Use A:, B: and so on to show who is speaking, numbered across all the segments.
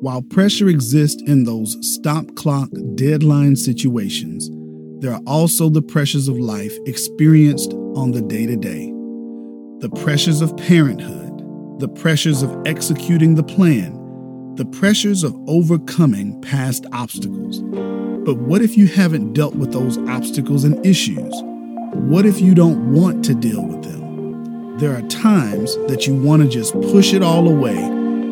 A: While pressure exists in those stop clock deadline situations, there are also the pressures of life experienced on the day to day. The pressures of parenthood, the pressures of executing the plan, the pressures of overcoming past obstacles. But what if you haven't dealt with those obstacles and issues? What if you don't want to deal with them? There are times that you want to just push it all away,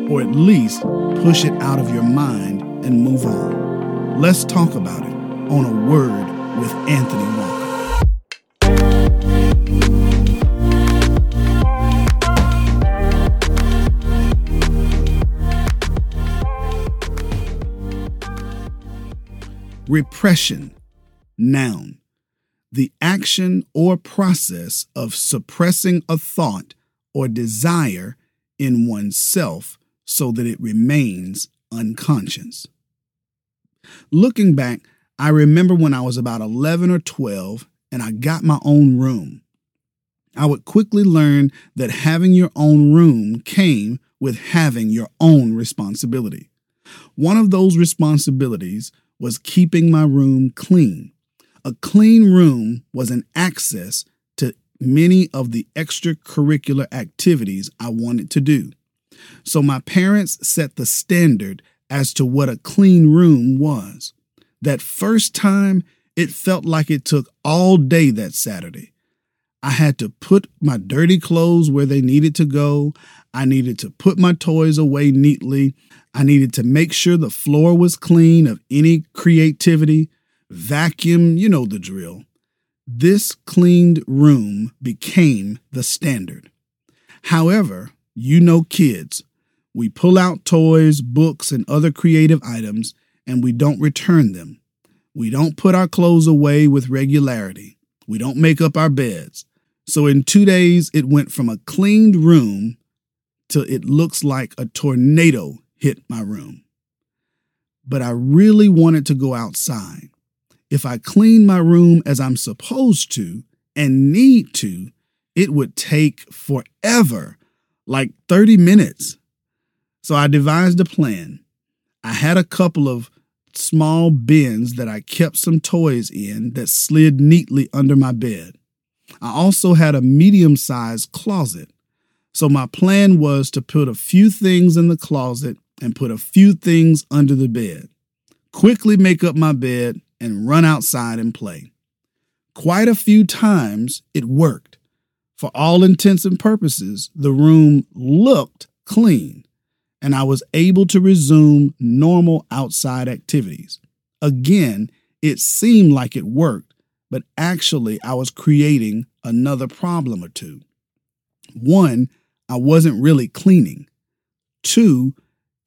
A: or at least push it out of your mind and move on. Let's talk about it on a word with Anthony Walker. Repression, noun, the action or process of suppressing a thought or desire in oneself so that it remains unconscious. Looking back, I remember when I was about 11 or 12 and I got my own room. I would quickly learn that having your own room came with having your own responsibility. One of those responsibilities was keeping my room clean. A clean room was an access to many of the extracurricular activities I wanted to do. So my parents set the standard as to what a clean room was. That first time, it felt like it took all day that Saturday. I had to put my dirty clothes where they needed to go. I needed to put my toys away neatly. I needed to make sure the floor was clean of any creativity, vacuum, you know the drill. This cleaned room became the standard. However, you know kids. We pull out toys, books, and other creative items and we don't return them. We don't put our clothes away with regularity. We don't make up our beds. So in two days, it went from a cleaned room to it looks like a tornado hit my room. But I really wanted to go outside. If I clean my room as I'm supposed to and need to, it would take forever, like 30 minutes. So I devised a plan. I had a couple of small bins that I kept some toys in that slid neatly under my bed. I also had a medium sized closet. So my plan was to put a few things in the closet and put a few things under the bed. Quickly make up my bed and run outside and play. Quite a few times it worked. For all intents and purposes, the room looked clean and I was able to resume normal outside activities. Again, it seemed like it worked, but actually, I was creating another problem or two. One, I wasn't really cleaning. Two,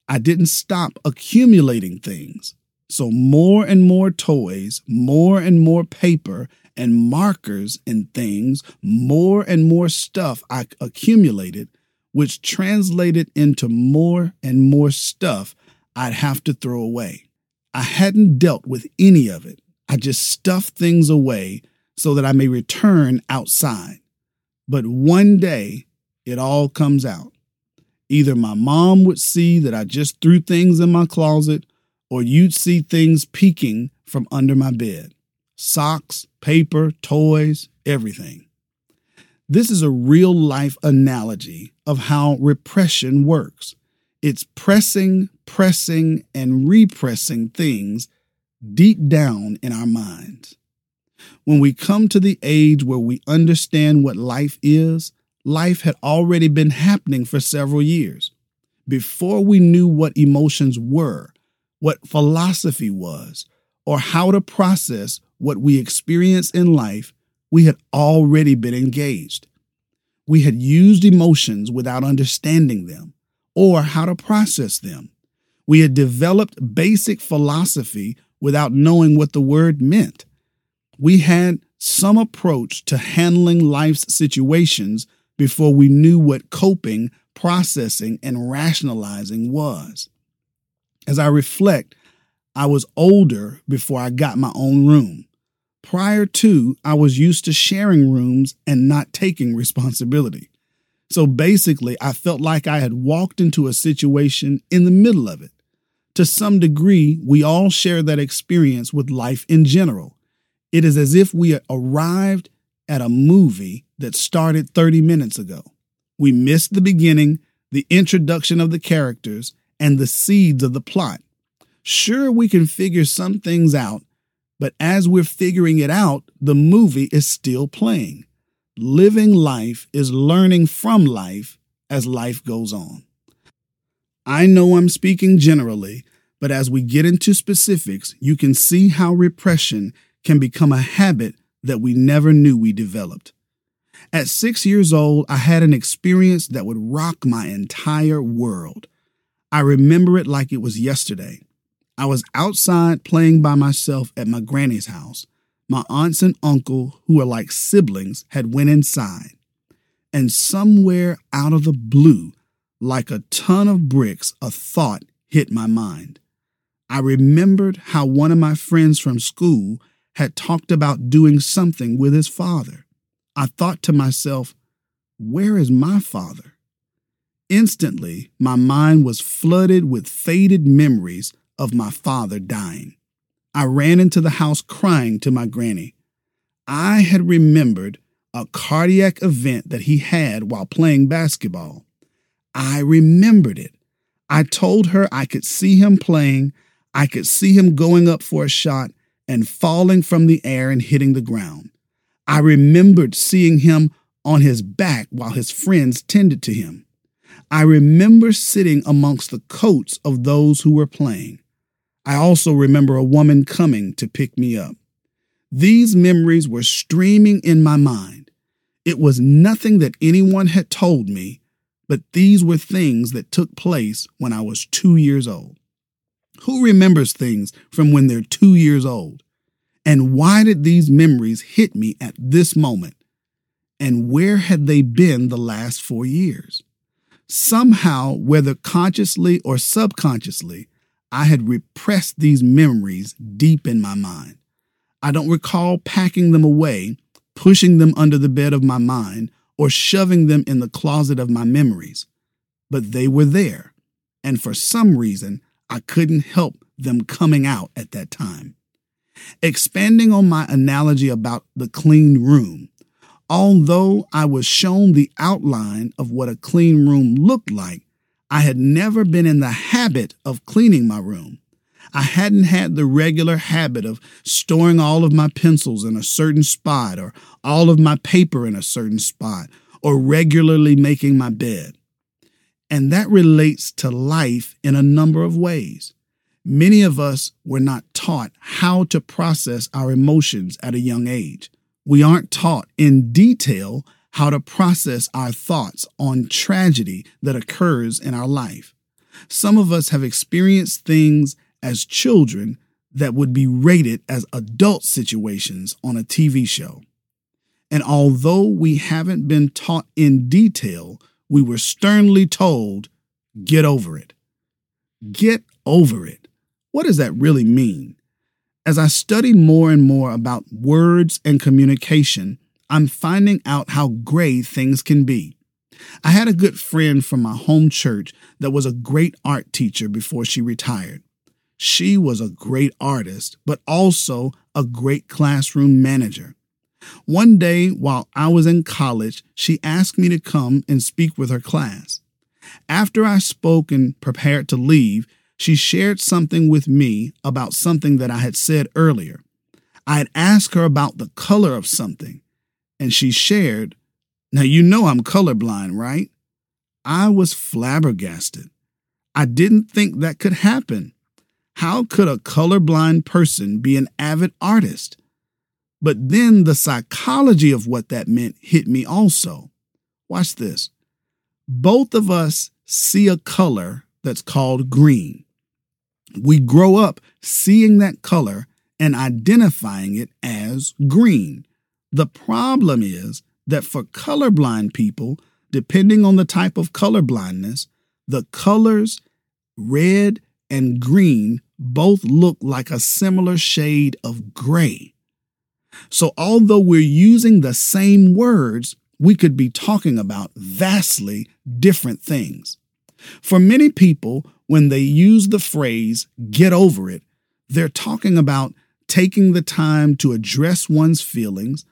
A: I didn't stop accumulating things. So, more and more toys, more and more paper, and markers and things, more and more stuff I accumulated which translated into more and more stuff I'd have to throw away. I hadn't dealt with any of it. I just stuffed things away so that I may return outside. But one day, it all comes out. Either my mom would see that I just threw things in my closet, or you'd see things peeking from under my bed socks, paper, toys, everything. This is a real life analogy of how repression works. It's pressing, pressing, and repressing things deep down in our minds. When we come to the age where we understand what life is, life had already been happening for several years. Before we knew what emotions were, what philosophy was, or how to process what we experience in life, we had already been engaged. We had used emotions without understanding them or how to process them. We had developed basic philosophy without knowing what the word meant. We had some approach to handling life's situations before we knew what coping, processing, and rationalizing was. As I reflect, I was older before I got my own room. Prior to, I was used to sharing rooms and not taking responsibility. So basically, I felt like I had walked into a situation in the middle of it. To some degree, we all share that experience with life in general. It is as if we arrived at a movie that started 30 minutes ago. We missed the beginning, the introduction of the characters, and the seeds of the plot. Sure, we can figure some things out, but as we're figuring it out, the movie is still playing. Living life is learning from life as life goes on. I know I'm speaking generally, but as we get into specifics, you can see how repression can become a habit that we never knew we developed. At six years old, I had an experience that would rock my entire world. I remember it like it was yesterday. I was outside playing by myself at my granny's house. My aunts and uncle, who are like siblings, had went inside. And somewhere out of the blue, like a ton of bricks, a thought hit my mind. I remembered how one of my friends from school had talked about doing something with his father. I thought to myself, where is my father? Instantly, my mind was flooded with faded memories of my father dying. I ran into the house crying to my granny. I had remembered a cardiac event that he had while playing basketball. I remembered it. I told her I could see him playing, I could see him going up for a shot and falling from the air and hitting the ground. I remembered seeing him on his back while his friends tended to him. I remember sitting amongst the coats of those who were playing. I also remember a woman coming to pick me up. These memories were streaming in my mind. It was nothing that anyone had told me, but these were things that took place when I was two years old. Who remembers things from when they're two years old? And why did these memories hit me at this moment? And where had they been the last four years? Somehow, whether consciously or subconsciously, I had repressed these memories deep in my mind. I don't recall packing them away, pushing them under the bed of my mind, or shoving them in the closet of my memories. But they were there, and for some reason, I couldn't help them coming out at that time. Expanding on my analogy about the clean room, although I was shown the outline of what a clean room looked like, I had never been in the habit of cleaning my room. I hadn't had the regular habit of storing all of my pencils in a certain spot or all of my paper in a certain spot or regularly making my bed. And that relates to life in a number of ways. Many of us were not taught how to process our emotions at a young age. We aren't taught in detail how to process our thoughts on tragedy that occurs in our life. Some of us have experienced things as children that would be rated as adult situations on a TV show. And although we haven't been taught in detail, we were sternly told, get over it. Get over it. What does that really mean? As I study more and more about words and communication, I'm finding out how gray things can be. I had a good friend from my home church that was a great art teacher before she retired. She was a great artist, but also a great classroom manager. One day while I was in college, she asked me to come and speak with her class. After I spoke and prepared to leave, she shared something with me about something that I had said earlier. I had asked her about the color of something, and she shared, Now you know I'm colorblind, right? I was flabbergasted. I didn't think that could happen. How could a colorblind person be an avid artist? But then the psychology of what that meant hit me also. Watch this. Both of us see a color that's called green. We grow up seeing that color and identifying it as green. The problem is that for colorblind people, depending on the type of colorblindness, the colors red and green both look like a similar shade of gray. So, although we're using the same words, we could be talking about vastly different things. For many people, when they use the phrase get over it, they're talking about taking the time to address one's feelings,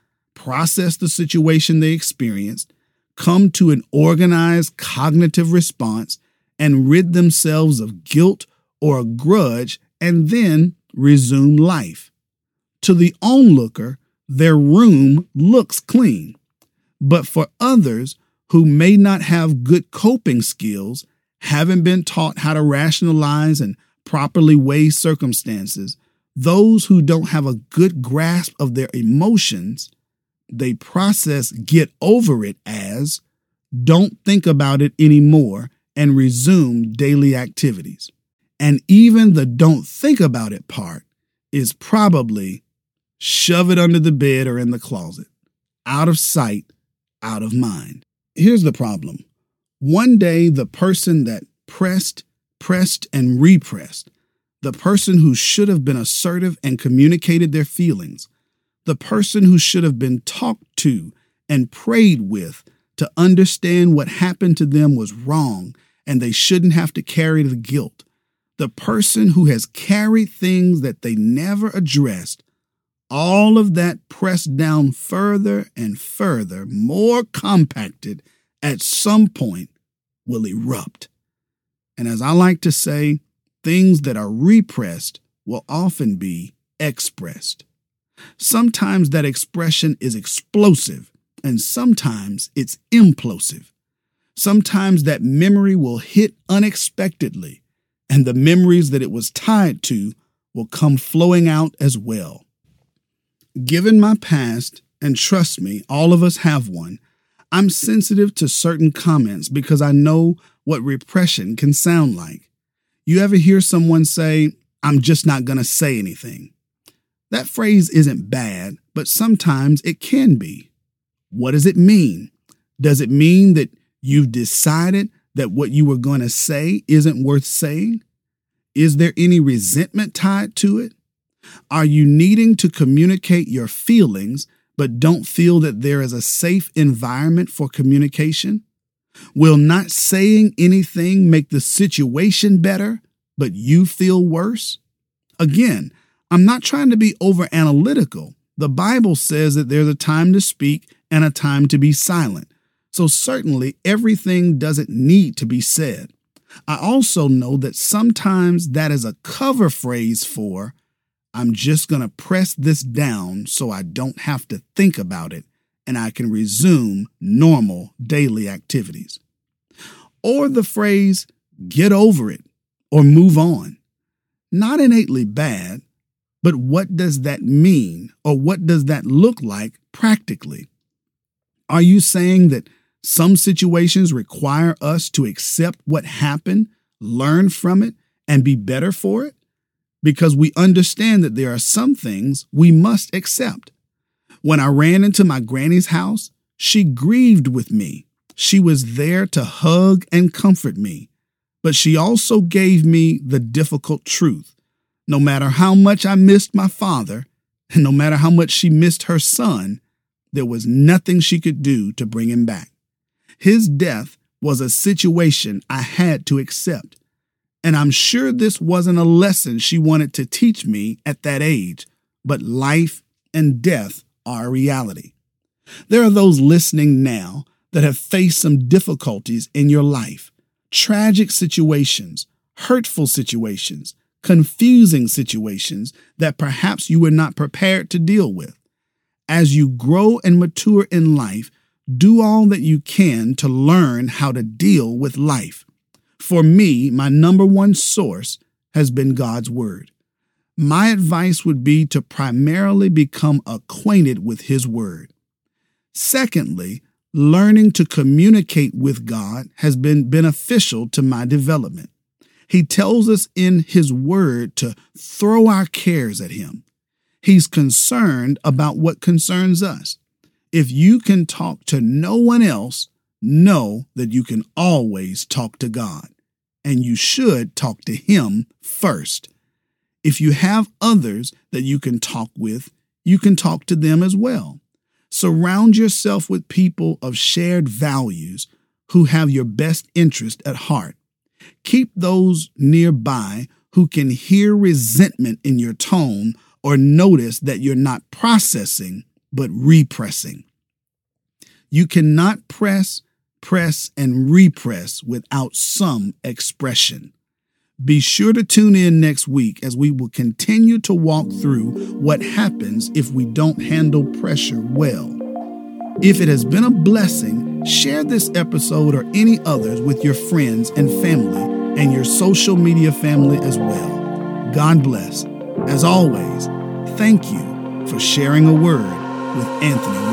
A: process the situation they experienced, come to an organized cognitive response, and rid themselves of guilt or a grudge, and then resume life. To the onlooker, their room looks clean. But for others who may not have good coping skills, haven't been taught how to rationalize and properly weigh circumstances, those who don't have a good grasp of their emotions, they process get over it as don't think about it anymore and resume daily activities. And even the don't think about it part is probably shove it under the bed or in the closet, out of sight, out of mind. Here's the problem one day, the person that pressed, pressed, and repressed, the person who should have been assertive and communicated their feelings, the person who should have been talked to and prayed with to understand what happened to them was wrong and they shouldn't have to carry the guilt, the person who has carried things that they never addressed, all of that pressed down further and further, more compacted, at some point will erupt. And as I like to say, things that are repressed will often be expressed. Sometimes that expression is explosive, and sometimes it's implosive. Sometimes that memory will hit unexpectedly, and the memories that it was tied to will come flowing out as well. Given my past, and trust me, all of us have one, I'm sensitive to certain comments because I know what repression can sound like. You ever hear someone say, I'm just not going to say anything? That phrase isn't bad, but sometimes it can be. What does it mean? Does it mean that you've decided that what you were going to say isn't worth saying? Is there any resentment tied to it? Are you needing to communicate your feelings but don't feel that there is a safe environment for communication? Will not saying anything make the situation better, but you feel worse? Again, I'm not trying to be over analytical. The Bible says that there's a time to speak and a time to be silent. So, certainly, everything doesn't need to be said. I also know that sometimes that is a cover phrase for I'm just going to press this down so I don't have to think about it and I can resume normal daily activities. Or the phrase, get over it or move on. Not innately bad, but what does that mean or what does that look like practically? Are you saying that some situations require us to accept what happened, learn from it, and be better for it? because we understand that there are some things we must accept. When I ran into my granny's house, she grieved with me. She was there to hug and comfort me, but she also gave me the difficult truth. No matter how much I missed my father, and no matter how much she missed her son, there was nothing she could do to bring him back. His death was a situation I had to accept. And I'm sure this wasn't a lesson she wanted to teach me at that age, but life and death are a reality. There are those listening now that have faced some difficulties in your life, tragic situations, hurtful situations, confusing situations that perhaps you were not prepared to deal with. As you grow and mature in life, do all that you can to learn how to deal with life. For me, my number one source has been God's Word. My advice would be to primarily become acquainted with His Word. Secondly, learning to communicate with God has been beneficial to my development. He tells us in His Word to throw our cares at Him. He's concerned about what concerns us. If you can talk to no one else, know that you can always talk to God, and you should talk to Him first. If you have others that you can talk with, you can talk to them as well. Surround yourself with people of shared values who have your best interest at heart. Keep those nearby who can hear resentment in your tone or notice that you're not processing, but repressing. You cannot press, press, and repress without some expression. Be sure to tune in next week as we will continue to walk through what happens if we don't handle pressure well. If it has been a blessing, share this episode or any others with your friends and family and your social media family as well. God bless. As always, thank you for sharing a word with Anthony